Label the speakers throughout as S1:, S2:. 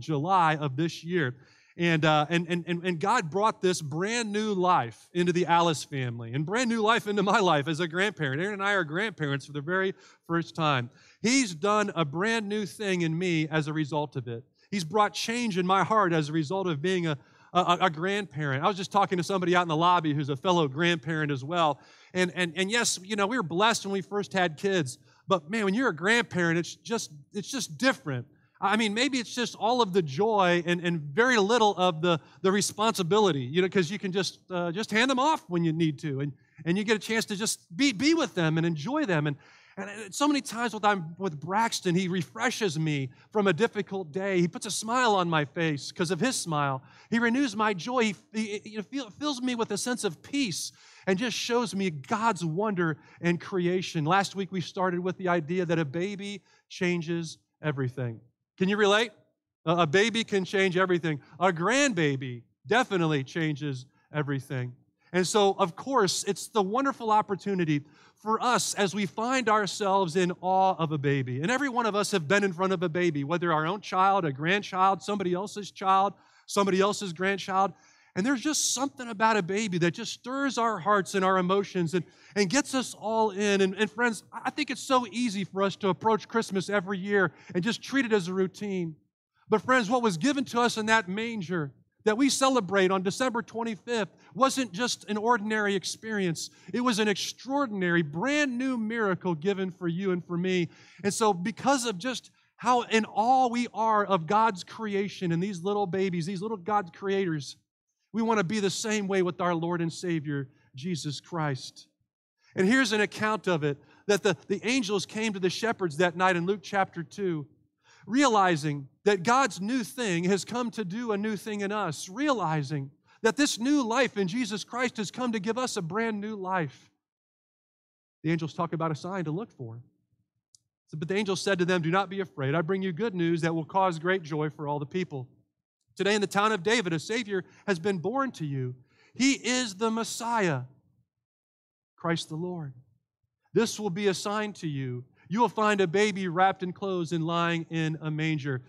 S1: July of this year. And, uh, and, and, and God brought this brand new life into the Alice family and brand new life into my life as a grandparent. Aaron and I are grandparents for the very first time. He's done a brand new thing in me as a result of it. He's brought change in my heart as a result of being a, a, a, grandparent. I was just talking to somebody out in the lobby who's a fellow grandparent as well. And, and, and yes, you know, we were blessed when we first had kids. But man, when you're a grandparent, it's just, it's just different. I mean, maybe it's just all of the joy and, and very little of the, the responsibility, you know, because you can just, uh, just hand them off when you need to. And, and you get a chance to just be, be with them and enjoy them. And, and so many times with, I'm with Braxton, he refreshes me from a difficult day. He puts a smile on my face because of his smile. He renews my joy. He, he, he fills me with a sense of peace and just shows me God's wonder and creation. Last week we started with the idea that a baby changes everything. Can you relate? A baby can change everything. A grandbaby definitely changes everything. And so, of course, it's the wonderful opportunity for us as we find ourselves in awe of a baby. And every one of us have been in front of a baby, whether our own child, a grandchild, somebody else's child, somebody else's grandchild. And there's just something about a baby that just stirs our hearts and our emotions and, and gets us all in. And, and friends, I think it's so easy for us to approach Christmas every year and just treat it as a routine. But, friends, what was given to us in that manger that we celebrate on December 25th wasn't just an ordinary experience. It was an extraordinary, brand new miracle given for you and for me. And so, because of just how in awe we are of God's creation and these little babies, these little God creators, we want to be the same way with our Lord and Savior, Jesus Christ. And here's an account of it that the, the angels came to the shepherds that night in Luke chapter 2 realizing that God's new thing has come to do a new thing in us, realizing that this new life in Jesus Christ has come to give us a brand new life. The angels talk about a sign to look for. But the angel said to them, Do not be afraid. I bring you good news that will cause great joy for all the people. Today, in the town of David, a Savior has been born to you. He is the Messiah, Christ the Lord. This will be a sign to you you will find a baby wrapped in clothes and lying in a manger.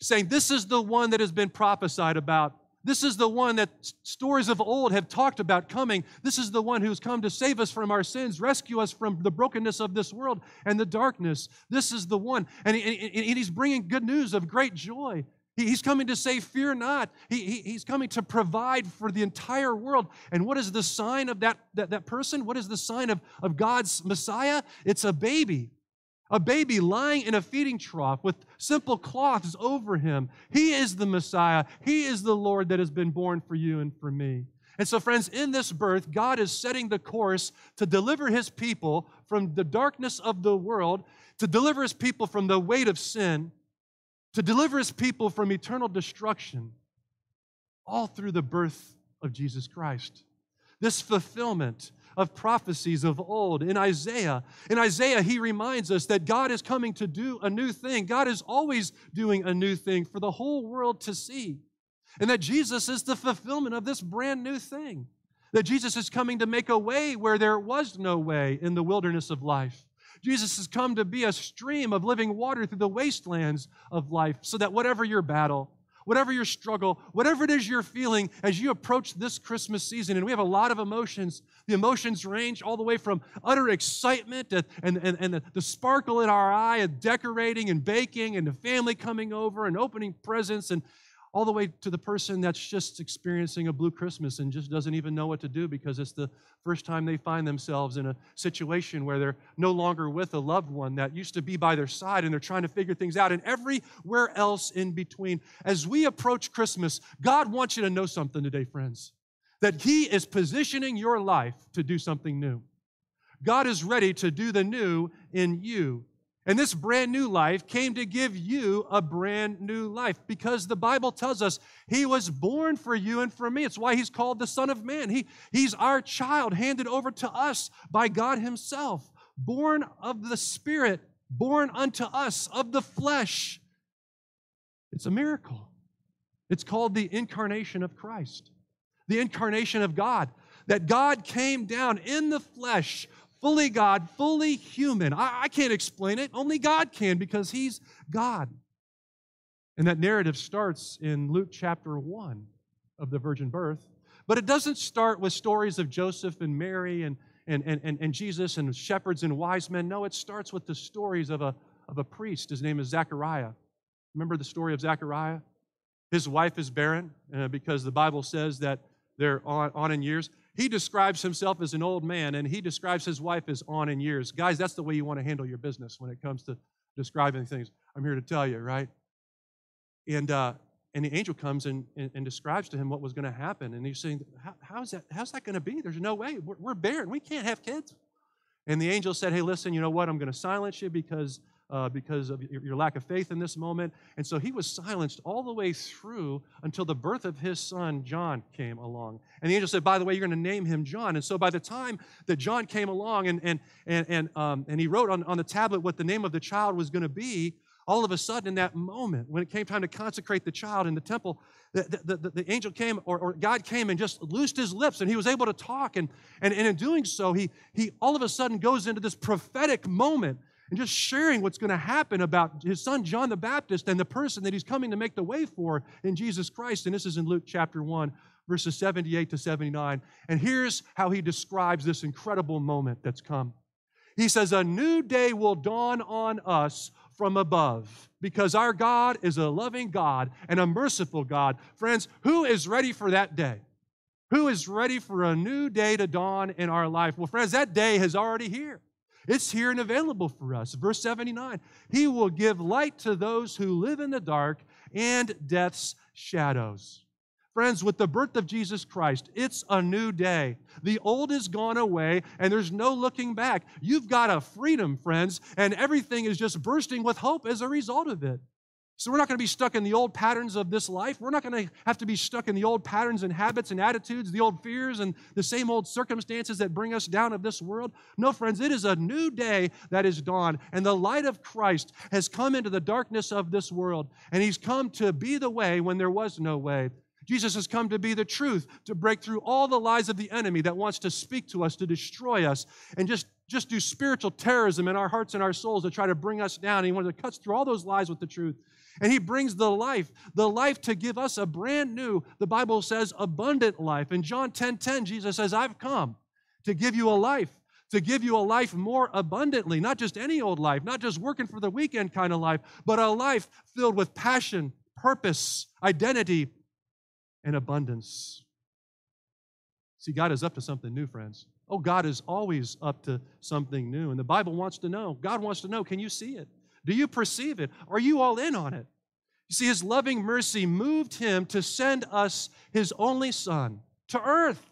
S1: Saying, This is the one that has been prophesied about. This is the one that stories of old have talked about coming. This is the one who's come to save us from our sins, rescue us from the brokenness of this world and the darkness. This is the one. And, he's bringing good news of great joy. He's coming to say, Fear not. He, he, he's coming to provide for the entire world. And what is the sign of that, that, that person? What is the sign of, of God's Messiah? It's a baby a baby lying in a feeding trough with simple cloths over him. He is the Messiah. He is the Lord that has been born for you and for me. And so, friends, in this birth, God is setting the course to deliver his people from the darkness of the world, to deliver his people from the weight of sin, to deliver his people from eternal destruction, all through the birth of Jesus Christ. This fulfillment of prophecies of old in Isaiah. In Isaiah, he reminds us that God is coming to do a new thing. God is always doing a new thing for the whole world to see. And that Jesus is the fulfillment of this brand new thing. That Jesus is coming to make a way where there was no way in the wilderness of life. Jesus has come to be a stream of living water through the wastelands of life so that whatever your battle, whatever your struggle, whatever it is you're feeling as you approach this Christmas season. And we have a lot of emotions. The emotions range all the way from utter excitement and, and, and, the, the sparkle in our eye of decorating and baking and the family coming over and opening presents and all the way to the person that's just experiencing a blue Christmas and just doesn't even know what to do because it's the first time they find themselves in a situation where they're no longer with a loved one that used to be by their side and they're trying to figure things out and everywhere else in between. As we approach Christmas, God wants you to know something today, friends, that He is positioning your life to do something new. God is ready to do the new in you and this brand new life came to give you a brand new life because the Bible tells us he was born for you and for me. It's why he's called the Son of Man. He, he's our child handed over to us by God Himself, born of the Spirit, born unto us of the flesh. It's a miracle. It's called the incarnation of Christ, the incarnation of God. That God came down in the flesh fully God, fully human. I, I, can't explain it. Only God can because He's God. And that narrative starts in Luke chapter 1 of the virgin birth. But it doesn't start with stories of Joseph and Mary and, and, and, and, Jesus and shepherds and wise men. No, it starts with the stories of a, of a priest. His name is Zechariah. Remember the story of Zechariah? His wife is barren uh, because the Bible says that they're on, on in years. He describes himself as an old man, and he describes his wife as on in years. Guys, that's the way you want to handle your business when it comes to describing things. I'm here to tell you, right? And, uh, and the angel comes and, and, and, describes to him what was going to happen. And he's saying, How, how's that, how's that going to be? There's no way. We're, we're barren. We can't have kids. And the angel said, Hey, listen, you know what? I'm going to silence you because uh, because of your, lack of faith in this moment. And so he was silenced all the way through until the birth of his son, John, came along. And the angel said, By the way, you're going to name him John. And so by the time that John came along and, and, and, and, um, and he wrote on, on the tablet what the name of the child was going to be, all of a sudden, in that moment, when it came time to consecrate the child in the temple, the, the, the, the angel came, or, or, God came and just loosed his lips, and he was able to talk. And, and, and in doing so, he, he all of a sudden goes into this prophetic moment and just sharing what's going to happen about his son John the Baptist and the person that he's coming to make the way for in Jesus Christ. And this is in Luke chapter 1, verses 78 to 79. And here's how he describes this incredible moment that's come. He says, A new day will dawn on us from above because our God is a loving God and a merciful God. Friends, who is ready for that day? Who is ready for a new day to dawn in our life? Well, friends, that day is already here. It's here and available for us. Verse 79 He will give light to those who live in the dark and death's shadows. Friends, with the birth of Jesus Christ, it's a new day. The old is gone away, and there's no looking back. You've got a freedom, friends, and everything is just bursting with hope as a result of it. So we're not going to be stuck in the old patterns of this life. We're not going to have to be stuck in the old patterns and habits and attitudes, the old fears and the same old circumstances that bring us down of this world. No, friends, it is a new day that is dawn, and the light of Christ has come into the darkness of this world, and he's come to be the way when there was no way. Jesus has come to be the truth, to break through all the lies of the enemy that wants to speak to us, to destroy us, and just, just do spiritual terrorism in our hearts and our souls to try to bring us down. And he wants to cut through all those lies with the truth. And he brings the life, the life to give us a brand new, the Bible says, abundant life. In John 10 10, Jesus says, I've come to give you a life, to give you a life more abundantly, not just any old life, not just working for the weekend kind of life, but a life filled with passion, purpose, identity, and abundance. See, God is up to something new, friends. Oh, God is always up to something new. And the Bible wants to know. God wants to know can you see it? Do you perceive it? Are you all in on it? You see, his loving mercy moved him to send us his only son to earth.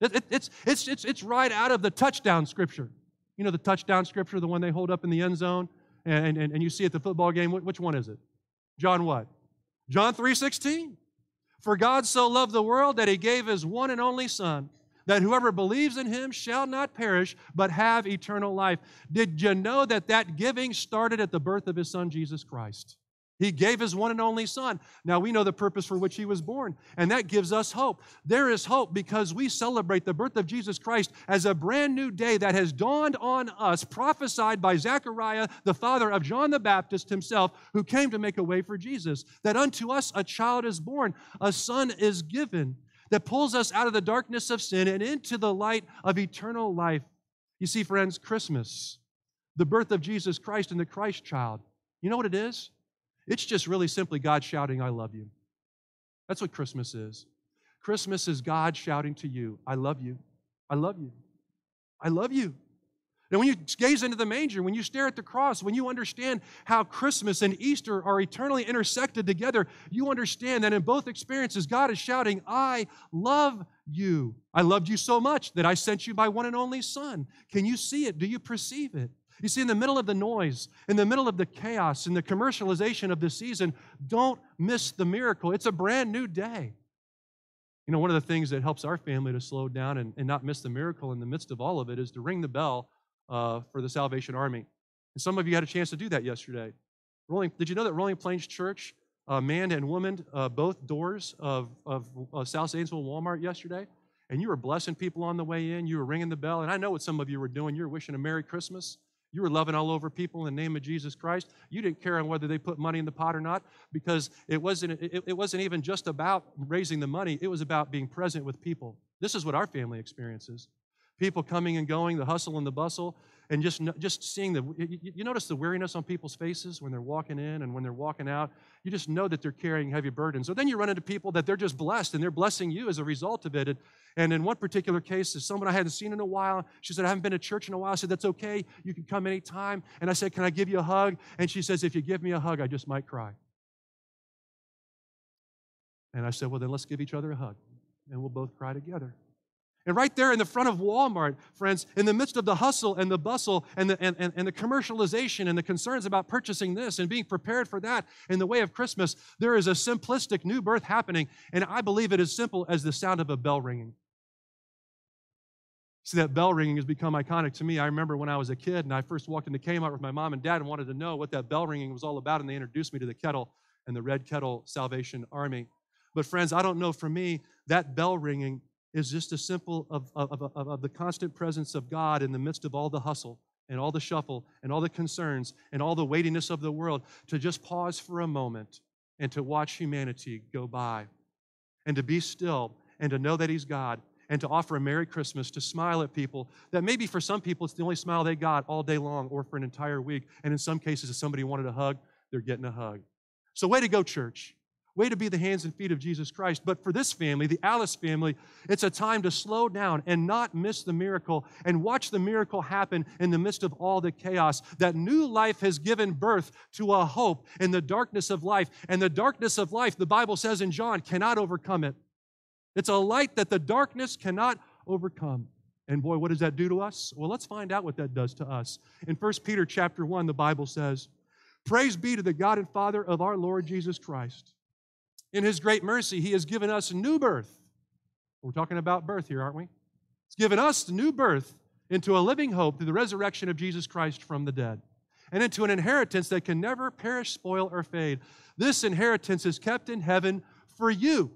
S1: It, it, it's, it's, it's, it's right out of the touchdown scripture. You know the touchdown scripture, the one they hold up in the end zone, and, and, and you see at the football game, which one is it? John what? John 3.16. For God so loved the world that he gave his one and only son, that whoever believes in him shall not perish, but have eternal life. Did you know that that giving started at the birth of his son, Jesus Christ? He gave his one and only son. Now we know the purpose for which he was born, and that gives us hope. There is hope because we celebrate the birth of Jesus Christ as a brand new day that has dawned on us, prophesied by Zechariah, the father of John the Baptist himself, who came to make a way for Jesus. That unto us a child is born, a son is given that pulls us out of the darkness of sin and into the light of eternal life. You see, friends, Christmas, the birth of Jesus Christ and the Christ child, you know what it is? It's just really simply God shouting, I love you. That's what Christmas is. Christmas is God shouting to you, I love you. I love you. I love you. And when you gaze into the manger, when you stare at the cross, when you understand how Christmas and Easter are eternally intersected together, you understand that in both experiences, God is shouting, I love you. I loved you so much that I sent you my one and only Son. Can you see it? Do you perceive it? You see, in the middle of the noise, in the middle of the chaos, in the commercialization of the season, don't miss the miracle. It's a brand new day. You know, one of the things that helps our family to slow down and, and not miss the miracle in the midst of all of it is to ring the bell uh, for the Salvation Army. And some of you had a chance to do that yesterday. Rolling, did you know that Rolling Plains Church, uh, man and woman, uh, both doors of, of uh, South Zanesville Walmart yesterday? And you were blessing people on the way in. You were ringing the bell. And I know what some of you were doing. You were wishing a Merry Christmas. You were loving all over people in the name of Jesus Christ. You didn't care on whether they put money in the pot or not because it wasn't, it, it wasn't even just about raising the money, it was about being present with people. This is what our family experiences people coming and going, the hustle and the bustle, and just, just seeing the, you, you, notice the weariness on people's faces when they're walking in and when they're walking out. You just know that they're carrying heavy burdens. So then you run into people that they're just blessed and they're blessing you as a result of it. And in one particular case, is someone I hadn't seen in a while. She said, I haven't been to church in a while. I said, That's okay. You can come anytime. And I said, Can I give you a hug? And she says, If you give me a hug, I just might cry. And I said, Well, then let's give each other a hug and we'll both cry together. And right there in the front of Walmart, friends, in the midst of the hustle and the bustle and the, and, and, and, the commercialization and the concerns about purchasing this and being prepared for that in the way of Christmas, there is a simplistic new birth happening. And I believe it is simple as the sound of a bell ringing. See, that bell ringing has become iconic to me. I remember when I was a kid and I first walked into Kmart with my mom and dad and wanted to know what that bell ringing was all about, and they introduced me to the kettle and the Red Kettle Salvation Army. But, friends, I don't know for me, that bell ringing is just a simple of, of, of, of, the constant presence of God in the midst of all the hustle and all the shuffle and all the concerns and all the weightiness of the world to just pause for a moment and to watch humanity go by and to be still and to know that He's God and to offer a Merry Christmas, to smile at people that maybe for some people it's the only smile they got all day long or for an entire week. And in some cases, if somebody wanted a hug, they're getting a hug. So, way to go, church. Way to be the hands and feet of Jesus Christ. But for this family, the Alice family, it's a time to slow down and not miss the miracle and watch the miracle happen in the midst of all the chaos. That new life has given birth to a hope in the darkness of life. And the darkness of life, the Bible says in John, cannot overcome it. It's a light that the darkness cannot overcome. And boy, what does that do to us? Well, let's find out what that does to us. In 1 Peter chapter 1, the Bible says, Praise be to the God and Father of our Lord Jesus Christ in His great mercy, He has given us new birth. We're talking about birth here, aren't we? He's given us new birth into a living hope through the resurrection of Jesus Christ from the dead, and into an inheritance that can never perish, spoil, or fade. This inheritance is kept in heaven for you,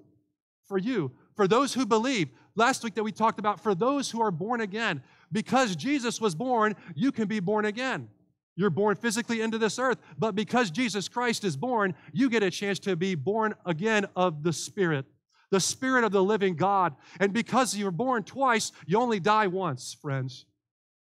S1: for you, for those who believe. Last week that we talked about for those who are born again. Because Jesus was born, you can be born again. You're born physically into this earth, but because Jesus Christ is born, you get a chance to be born again of the Spirit, the Spirit of the living God. And because you're born twice, you only die once, friends.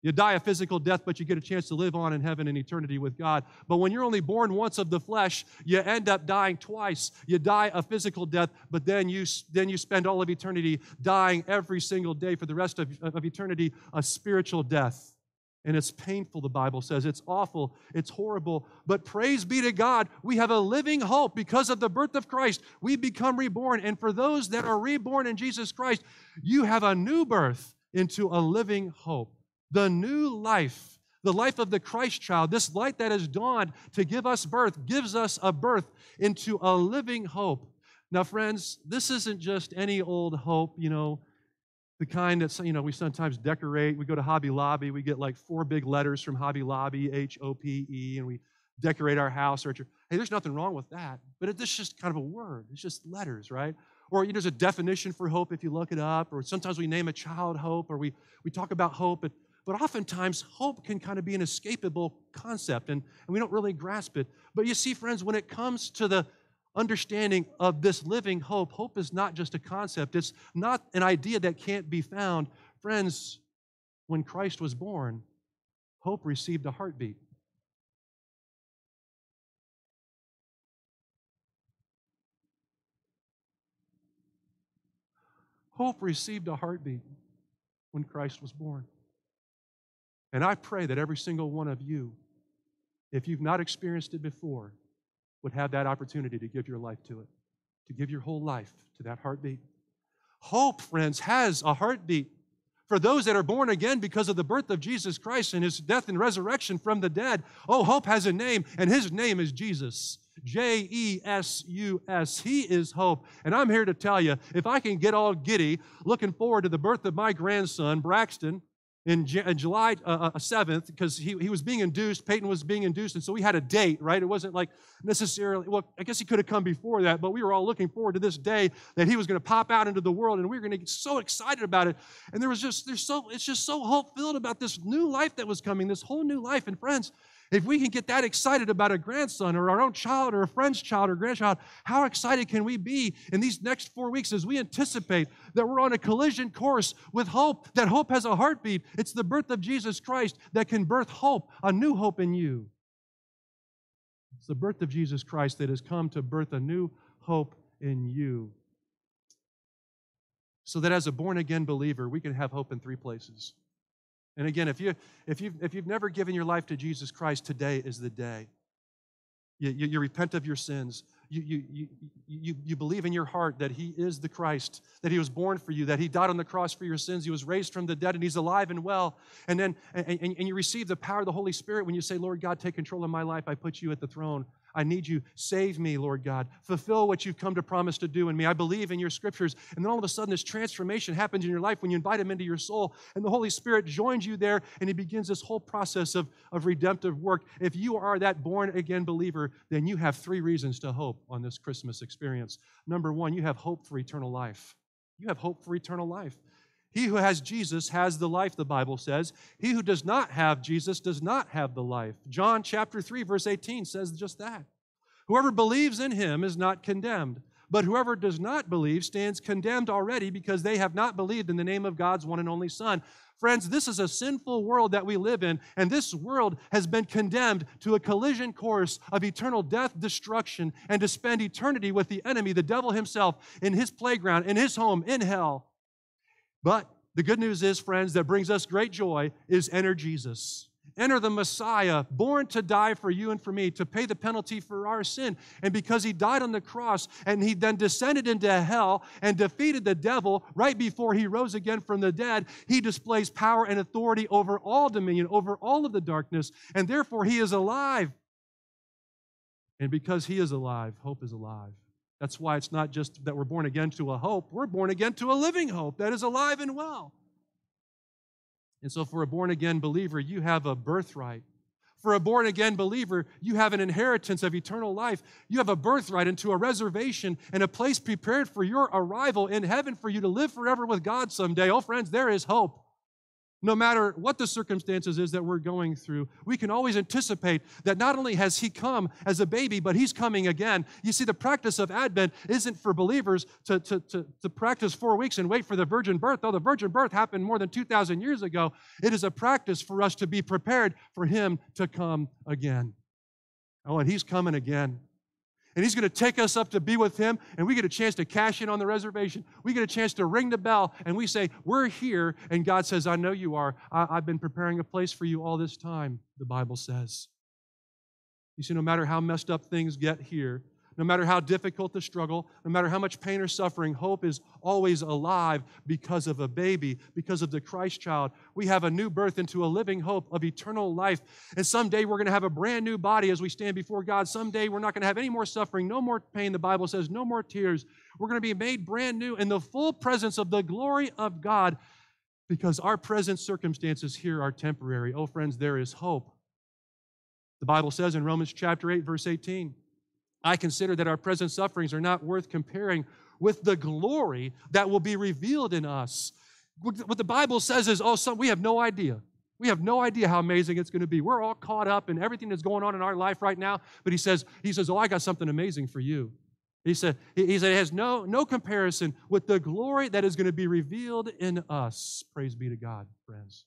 S1: You die a physical death, but you get a chance to live on in heaven in eternity with God. But when you're only born once of the flesh, you end up dying twice. You die a physical death, but then you, then you spend all of eternity dying every single day for the rest of, of eternity, a spiritual death. And it's painful, the Bible says. It's awful. It's horrible. But praise be to God, we have a living hope because of the birth of Christ. We become reborn. And for those that are reborn in Jesus Christ, you have a new birth into a living hope. The new life, the life of the Christ child, this light that has dawned to give us birth, gives us a birth into a living hope. Now, friends, this isn't just any old hope, you know the kind that you know we sometimes decorate. We go to Hobby Lobby, we get like four big letters from Hobby Lobby, H O P E, and we decorate our house. Or hey, there's nothing wrong with that, but it's just kind of a word. It's just letters, right? Or you know, there's a definition for hope if you look it up. Or sometimes we name a child hope, or we we talk about hope, but but oftentimes hope can kind of be an escapable concept, and, and we don't really grasp it. But you see, friends, when it comes to the understanding of this living hope, hope is not just a concept, it's not an idea that can't be found. Friends, when Christ was born, hope received a heartbeat. Hope received a heartbeat when Christ was born. And I pray that every single one of you, if you've not experienced it before, would have that opportunity to give your life to it, to give your whole life to that heartbeat. Hope, friends, has a heartbeat. For those that are born again because of the birth of Jesus Christ and his death and resurrection from the dead, oh, hope has a name, and his name is Jesus. J E S U S. He is hope. And I'm here to tell you if I can get all giddy looking forward to the birth of my grandson, Braxton, in, July uh, 7th uh, because he, he was being induced. Peyton was being induced, and so we had a date, right? It wasn't like necessarily, well, I guess he could have come before that, but we were all looking forward to this day that he was going to pop out into the world, and we were going to get so excited about it. And there was just, there's so, it's just so hope filled about this new life that was coming, this whole new life. And friends, if we can get that excited about a grandson or our own child or a friend's child or grandchild, how excited can we be in these next four weeks as we anticipate that we're on a collision course with hope, that hope has a heartbeat? It's the birth of Jesus Christ that can birth hope, a new hope in you. It's the birth of Jesus Christ that has come to birth a new hope in you. So that as a born again believer, we can have hope in three places. And again, if, you, if, you've, if you've never given your life to Jesus Christ, today is the day. You, you, you repent of your sins. You, you, you, you, you believe in your heart that He is the Christ, that He was born for you, that He died on the cross for your sins, He was raised from the dead, and He's alive and well. And then and, and, and you receive the power of the Holy Spirit when you say, Lord God, take control of my life. I put you at the throne. I need you. Save me, Lord God. Fulfill what you've come to promise to do in me. I believe in your scriptures. And then all of a sudden, this transformation happens in your life when you invite him into your soul. And the Holy Spirit joins you there, and he begins this whole process of, of redemptive work. If you are that born again believer, then you have three reasons to hope on this Christmas experience. Number one, you have hope for eternal life. You have hope for eternal life. He who has Jesus has the life, the Bible says. He who does not have Jesus does not have the life. John chapter 3, verse 18 says just that. Whoever believes in him is not condemned, but whoever does not believe stands condemned already because they have not believed in the name of God's one and only Son. Friends, this is a sinful world that we live in, and this world has been condemned to a collision course of eternal death, destruction, and to spend eternity with the enemy, the devil himself, in his playground, in his home, in hell. But the good news is, friends, that brings us great joy is enter Jesus. Enter the Messiah, born to die for you and for me, to pay the penalty for our sin. And because he died on the cross and he then descended into hell and defeated the devil right before he rose again from the dead, he displays power and authority over all dominion, over all of the darkness, and therefore he is alive. And because he is alive, hope is alive. That's why it's not just that we're born again to a hope, we're born again to a living hope that is alive and well. And so, for a born again believer, you have a birthright. For a born again believer, you have an inheritance of eternal life. You have a birthright into a reservation and a place prepared for your arrival in heaven for you to live forever with God someday. Oh, friends, there is hope no matter what the circumstances is that we're going through, we can always anticipate that not only has He come as a baby, but He's coming again. You see, the practice of Advent isn't for believers to, to, to, to practice four weeks and wait for the virgin birth. Though the virgin birth happened more than 2,000 years ago, it is a practice for us to be prepared for Him to come again. Oh, and He's coming again and he's going to take us up to be with him and we get a chance to cash in on the reservation. We get a chance to ring the bell and we say we're here. And god says i know you are. I, have been preparing a place for you all this time the bible says. You see no matter how messed up things get here no matter how difficult the struggle, no matter how much pain or suffering, hope is always alive because of a baby, because of the Christ child. We have a new birth into a living hope of eternal life. And someday we're going to have a brand new body as we stand before God. Someday we're not going to have any more suffering, no more pain. The Bible says, no more tears. We're going to be made brand new in the full presence of the glory of God because our present circumstances here are temporary. Oh, friends, there is hope. The Bible says in Romans chapter 8, verse 18, I consider that our present sufferings are not worth comparing with the glory that will be revealed in us. What the Bible says is, oh, some, we have no idea. We have no idea how amazing it's going to be. We're all caught up in everything that's going on in our life right now. But he says, he says, oh, I got something amazing for you. He said, he said, it has no, no comparison with the glory that is going to be revealed in us. Praise be to God, friends.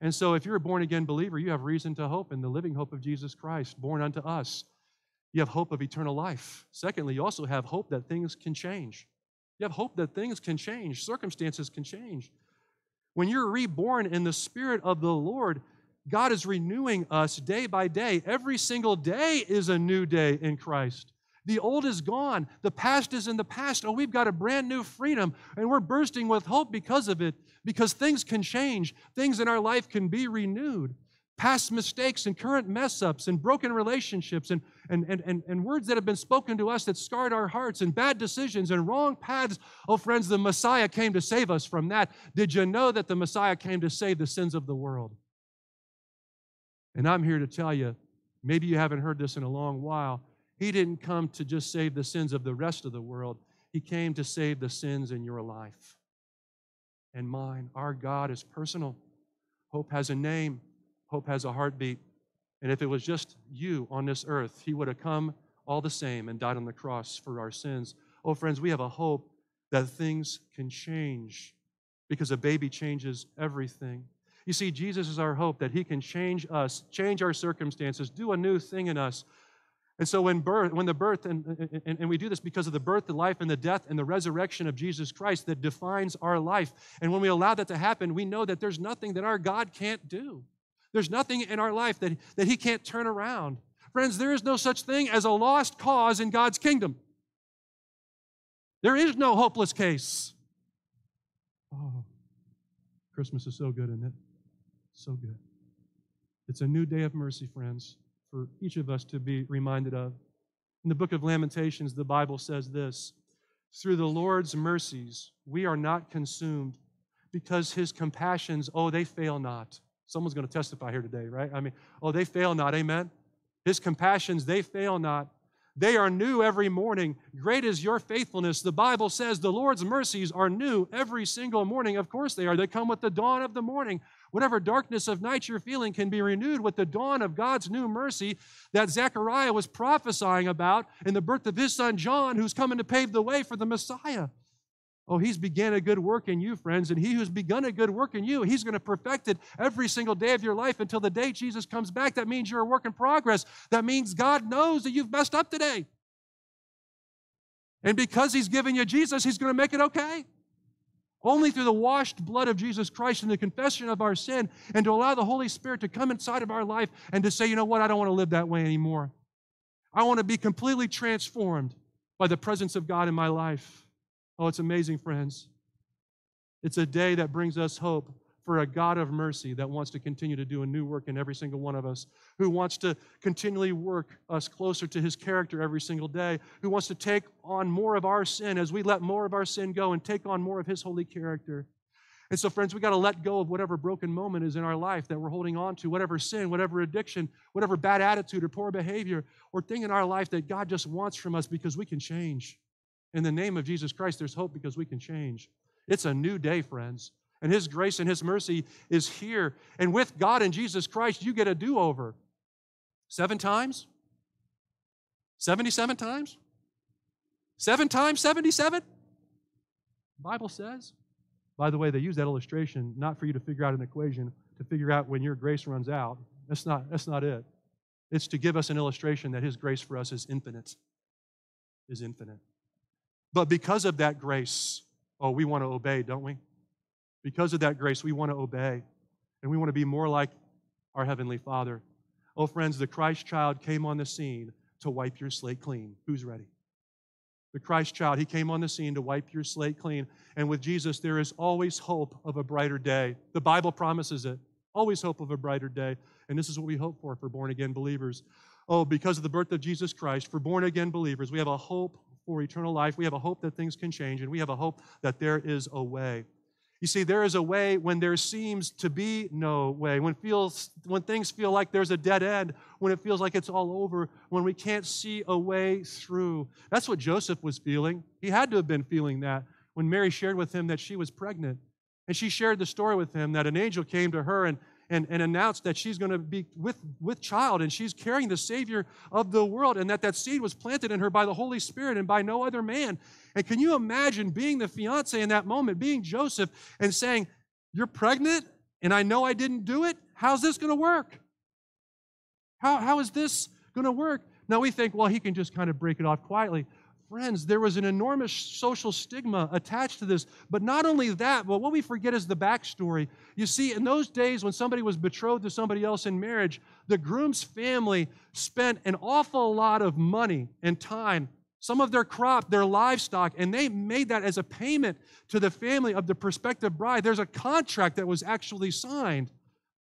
S1: And so, if you're a born again believer, you have reason to hope in the living hope of Jesus Christ, born unto us you have hope of eternal life. Secondly, you also have hope that things can change. You have hope that things can change, circumstances can change. When you're reborn in the Spirit of the Lord, God is renewing us day by day. Every single day is a new day in Christ. The old is gone. The past is in the past. Oh, we've got a brand new freedom, and we're bursting with hope because of it, because things can change. Things in our life can be renewed. Past mistakes and current mess ups and broken relationships and, and, and, and, and words that have been spoken to us that scarred our hearts and bad decisions and wrong paths. Oh, friends, the Messiah came to save us from that. Did you know that the Messiah came to save the sins of the world? And I'm here to tell you, maybe you haven't heard this in a long while. He didn't come to just save the sins of the rest of the world, He came to save the sins in your life and mine. Our God is personal. Hope has a name. Hope has a heartbeat. And if it was just you on this earth, he would have come all the same and died on the cross for our sins. Oh, friends, we have a hope that things can change because a baby changes everything. You see, Jesus is our hope that he can change us, change our circumstances, do a new thing in us. And so when birth, when the birth, and, and, and, we do this because of the birth, the life, and the death, and the resurrection of Jesus Christ that defines our life. And when we allow that to happen, we know that there's nothing that our God can't do. There's nothing in our life that, that He can't turn around. Friends, there is no such thing as a lost cause in God's kingdom. There is no hopeless case. Oh, Christmas is so good, isn't it? So good. It's a new day of mercy, friends, for each of us to be reminded of. In the book of Lamentations, the Bible says this Through the Lord's mercies, we are not consumed because his compassions, oh, they fail not. Someone's going to testify here today, right? I mean, oh, they fail not. Amen. His compassions, they fail not. They are new every morning. Great is your faithfulness. The Bible says the Lord's mercies are new every single morning. Of course they are. They come with the dawn of the morning. Whatever darkness of night you're feeling can be renewed with the dawn of God's new mercy that Zechariah was prophesying about in the birth of his son John, who's coming to pave the way for the Messiah. Oh, he's began a good work in you, friends, and he who's begun a good work in you, he's going to perfect it every single day of your life until the day Jesus comes back. That means you're a work in progress. That means God knows that you've messed up today. And because he's given you Jesus, he's going to make it okay. Only through the washed blood of Jesus Christ and the confession of our sin, and to allow the Holy Spirit to come inside of our life and to say, you know what, I don't want to live that way anymore. I want to be completely transformed by the presence of God in my life. Oh, it's amazing, friends. It's a day that brings us hope for a God of mercy that wants to continue to do a new work in every single one of us, who wants to continually work us closer to his character every single day, who wants to take on more of our sin as we let more of our sin go and take on more of his holy character. And so, friends, we got to let go of whatever broken moment is in our life that we're holding on to, whatever sin, whatever addiction, whatever bad attitude or poor behavior or thing in our life that God just wants from us because we can change. In the name of Jesus Christ, there's hope because we can change. It's a new day, friends. And His grace and His mercy is here. And with God and Jesus Christ, you get a do over. Seven times? 77 times? Seven times 77? Bible says. By the way, they use that illustration not for you to figure out an equation, to figure out when your grace runs out. That's not, that's not it. It's to give us an illustration that His grace for us is infinite. Is infinite. But because of that grace, oh, we want to obey, don't we? Because of that grace, we want to obey. And we want to be more like our Heavenly Father. Oh, friends, the Christ child came on the scene to wipe your slate clean. Who's ready? The Christ child, he came on the scene to wipe your slate clean. And with Jesus, there is always hope of a brighter day. The Bible promises it. Always hope of a brighter day. And this is what we hope for for born again believers. Oh, because of the birth of Jesus Christ, for born again believers, we have a hope for eternal life. We have a hope that things can change, and we have a hope that there is a way. You see, there is a way when there seems to be no way, when, feels, when things feel like there's a dead end, when it feels like it's all over, when we can't see a way through. That's what Joseph was feeling. He had to have been feeling that when Mary shared with him that she was pregnant. And she shared the story with him that an angel came to her and and, and announced that she's going to be with, with child and she's carrying the Savior of the world and that that seed was planted in her by the Holy Spirit and by no other man. And can you imagine being the fiance in that moment, being Joseph, and saying, You're pregnant and I know I didn't do it? How's this going to work? How, how is this going to work? Now we think, well, he can just kind of break it off quietly. Friends, there was an enormous social stigma attached to this. But not only that, but what we forget is the backstory. You see, in those days when somebody was betrothed to somebody else in marriage, the groom's family spent an awful lot of money and time, some of their crop, their livestock, and they made that as a payment to the family of the prospective bride. There's a contract that was actually signed.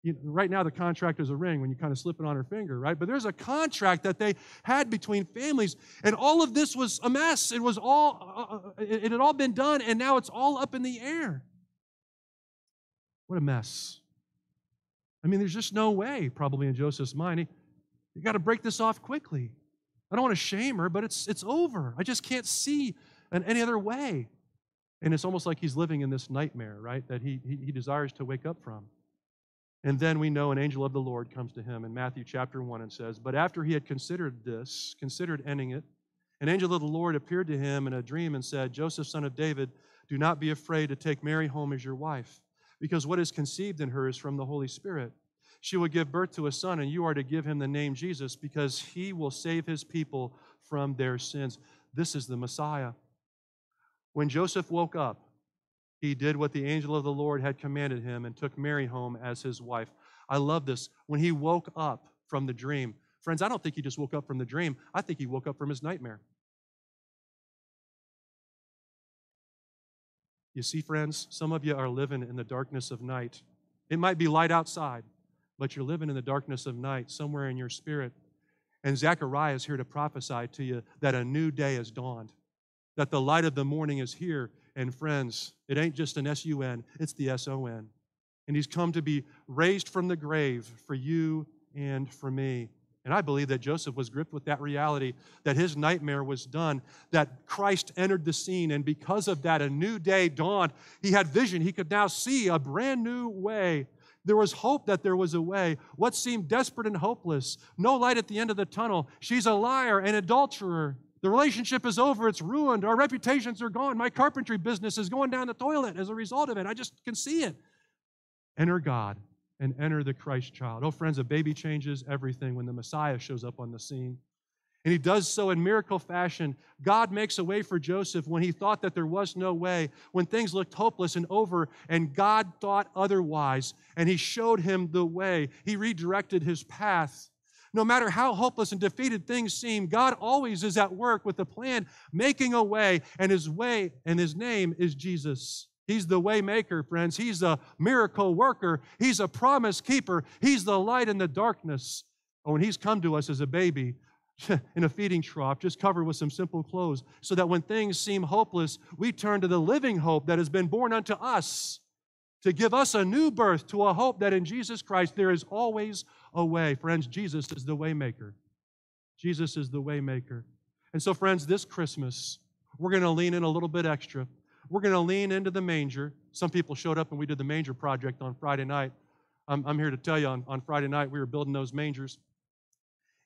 S1: You know, right now the contract is a ring when you kind of slip it on her finger, right? But there's a contract that they had between families, and all of this was a mess. It was all, uh, uh it, had all been done, and now it's all up in the air. What a mess. I mean, there's just no way, probably in Joseph's mind. He, you got to break this off quickly. I don't want to shame her, but it's, it's over. I just can't see in any other way. And it's almost like he's living in this nightmare, right, that he, he, he desires to wake up from. And then we know an angel of the Lord comes to him in Matthew chapter 1 and says, But after he had considered this, considered ending it, an angel of the Lord appeared to him in a dream and said, Joseph, son of David, do not be afraid to take Mary home as your wife, because what is conceived in her is from the Holy Spirit. She will give birth to a son, and you are to give him the name Jesus, because he will save his people from their sins. This is the Messiah. When Joseph woke up, he did what the angel of the Lord had commanded him and took Mary home as his wife. I love this. When he woke up from the dream, friends, I don't think he just woke up from the dream, I think he woke up from his nightmare. You see, friends, some of you are living in the darkness of night. It might be light outside, but you're living in the darkness of night somewhere in your spirit. And Zechariah is here to prophesy to you that a new day has dawned, that the light of the morning is here, and friends, it ain't just an S U N, it's the S O N. And he's come to be raised from the grave for you and for me. And I believe that Joseph was gripped with that reality that his nightmare was done, that Christ entered the scene, and because of that, a new day dawned. He had vision. He could now see a brand new way. There was hope that there was a way. What seemed desperate and hopeless, no light at the end of the tunnel. She's a liar, an adulterer. The relationship is over, it's ruined, our reputations are gone. My carpentry business is going down the toilet as a result of it. I just can see it. Enter God and enter the Christ child. Oh, friends, a baby changes everything when the Messiah shows up on the scene. And he does so in miracle fashion. God makes a way for Joseph when he thought that there was no way, when things looked hopeless and over, and God thought otherwise. And he showed him the way. He redirected his path no matter how hopeless and defeated things seem, God always is at work with a plan, making a way, and his way and his name is Jesus. He's the way maker, friends. He's a miracle worker. He's a promise keeper. He's the light in the darkness. Oh, and he's come to us as a baby in a feeding trough, just covered with some simple clothes, so that when things seem hopeless, we turn to the living hope that has been born unto us to give us a new birth to a hope that in Jesus Christ there is always a way. Friends, Jesus is the waymaker. Jesus is the waymaker. And so, friends, this Christmas, we're going to lean in a little bit extra. We're going to lean into the manger. Some people showed up and we did the manger project on Friday night. I'm, I'm here to tell you on, on Friday night we were building those mangers.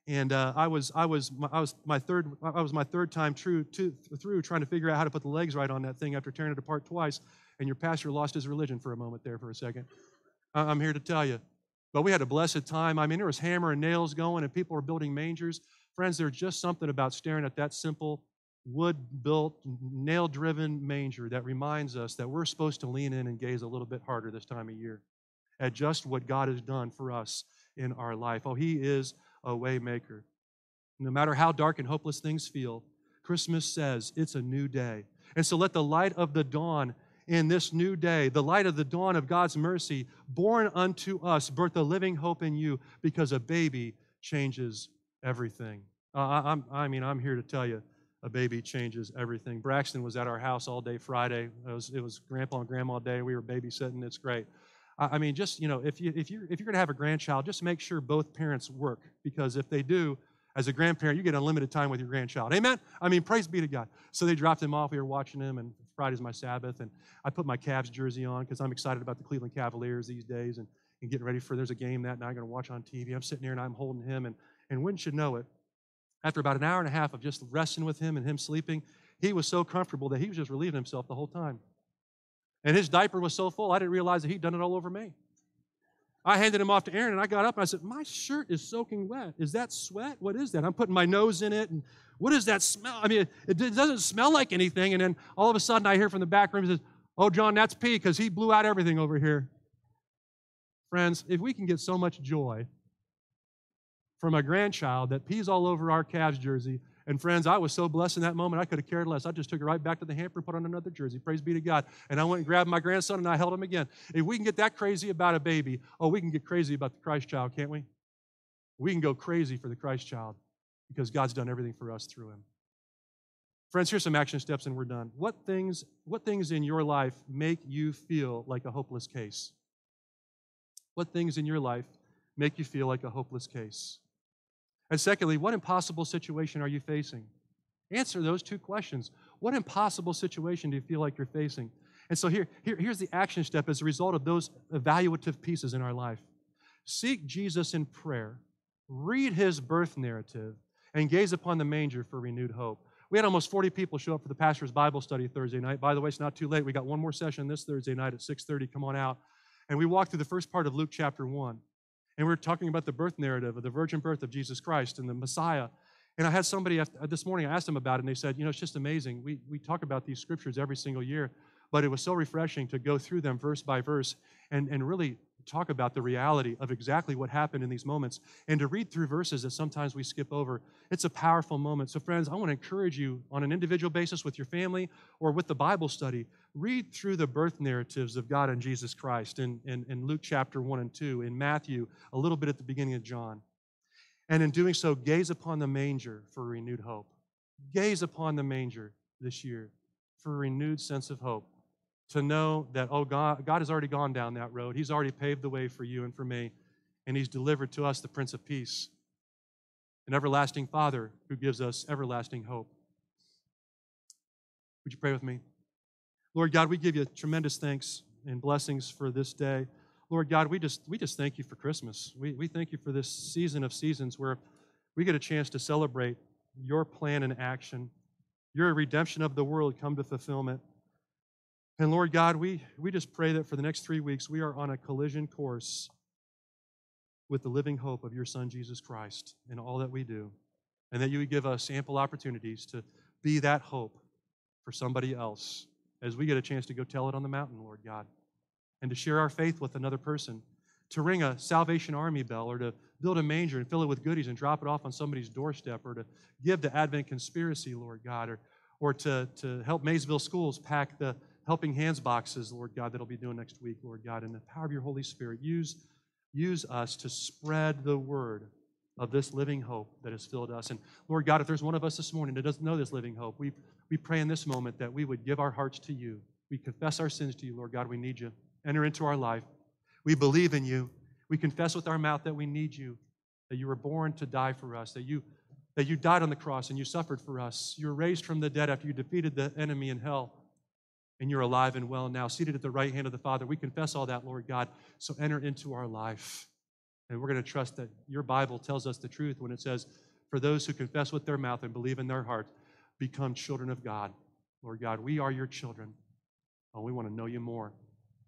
S1: And uh, I was I was I was my third I was my third time through through trying to figure out how to put the legs right on that thing after tearing it apart twice and your pastor lost his religion for a moment there for a second. I'm here to tell you. But we had a blessed time. I mean, there was hammer and nails going, and people were building mangers. Friends, there's just something about staring at that simple, wood built, nail driven manger that reminds us that we're supposed to lean in and gaze a little bit harder this time of year at just what God has done for us in our life. Oh, He is a waymaker. No matter how dark and hopeless things feel, Christmas says it's a new day. And so let the light of the dawn in this new day, the light of the dawn of God's mercy, born unto us, birth a living hope in you, because a baby changes everything. Uh, I, I mean, I'm here to tell you, a baby changes everything. Braxton was at our house all day Friday. It was, it was Grandpa and Grandma Day. We were babysitting. It's great. I, I mean, just you know, if you if you if you're going to have a grandchild, just make sure both parents work because if they do, as a grandparent, you get unlimited time with your grandchild. Amen? I mean, praise be to God. So they dropped him off. We were watching him, and Friday's my Sabbath. And I put my Cavs jersey on because I'm excited about the Cleveland Cavaliers these days and, and getting ready for there's a game that night I'm going to watch on TV. I'm sitting here and I'm holding him. And, and wouldn't you know it, after about an hour and a half of just resting with him and him sleeping, he was so comfortable that he was just relieving himself the whole time. And his diaper was so full, I didn't realize that he'd done it all over me. I handed him off to Aaron and I got up and I said, My shirt is soaking wet. Is that sweat? What is that? I'm putting my nose in it. And what does that smell? I mean, it, doesn't smell like anything. And then all of a sudden I hear from the back room, he says, Oh, John, that's pee because he blew out everything over here. Friends, if we can get so much joy from a grandchild that pees all over our Cavs jersey And friends, I was so blessed in that moment, I could have cared less. I just took it right back to the hamper put on another jersey. Praise be to God. And I went and grabbed my grandson and I held him again. If we can get that crazy about a baby, oh, we can get crazy about the Christ child, can't we? We can go crazy for the Christ child because God's done everything for us through him. Friends, here's some action steps and we're done. What things, what things in your life make you feel like a hopeless case? What things in your life make you feel like a hopeless case? And secondly, what impossible situation are you facing? Answer those two questions. What impossible situation do you feel like you're facing? And so here, here, here's the action step as a result of those evaluative pieces in our life. Seek Jesus in prayer, read his birth narrative, and gaze upon the manger for renewed hope. We had almost 40 people show up for the pastor's Bible study Thursday night. By the way, it's not too late. We got one more session this Thursday night at 6:30. Come on out. And we walked through the first part of Luke chapter 1. And we are talking about the birth narrative of the virgin birth of Jesus Christ and the Messiah. And I had somebody uh, this morning, I asked them about it, and they said, You know, it's just amazing. We, we talk about these scriptures every single year, but it was so refreshing to go through them verse by verse and, and really talk about the reality of exactly what happened in these moments and to read through verses that sometimes we skip over. It's a powerful moment. So, friends, I want to encourage you on an individual basis with your family or with the Bible study, read through the birth narratives of God and Jesus Christ in, in, in Luke chapter 1 and 2, in Matthew, a little bit at the beginning of John. And in doing so, gaze upon the manger for renewed hope. Gaze upon the manger this year for a renewed sense of hope to know that, oh, God, God has already gone down that road. He's already paved the way for you and for me, and He's delivered to us the Prince of Peace, an everlasting Father who gives us everlasting hope. Would you pray with me? Lord God, we give you tremendous thanks and blessings for this day. Lord God, we just, we just thank you for Christmas. We, we thank you for this season of seasons where we get a chance to celebrate your plan and action, your redemption of the world come to fulfillment. And Lord God, we, we just pray that for the next three weeks, we are on a collision course with the living hope of your Son, Jesus Christ, in all that we do. And that you would give us ample opportunities to be that hope for somebody else as we get a chance to go tell it on the mountain, Lord God, and to share our faith with another person, to ring a Salvation Army bell, or to build a manger and fill it with goodies and drop it off on somebody's doorstep, or to give to Advent Conspiracy, Lord God, or, or to, to help Maysville schools pack the helping hands boxes, Lord God, that'll be doing next week, Lord God, in the power of your Holy Spirit. Use, use us to spread the word of this living hope that has filled us. And Lord God, if there's one of us this morning that doesn't know this living hope, we, we pray in this moment that we would give our hearts to you. We confess our sins to you, Lord God. We need you. Enter into our life. We believe in you. We confess with our mouth that we need you, that you were born to die for us, that you, that you died on the cross and you suffered for us. You were raised from the dead after you defeated the enemy in hell and you're alive and well now, seated at the right hand of the Father. We confess all that, Lord God. So enter into our life. And we're going to trust that your Bible tells us the truth when it says, For those who confess with their mouth and believe in their heart, become children of God. Lord God, we are your children. and we want to know you more.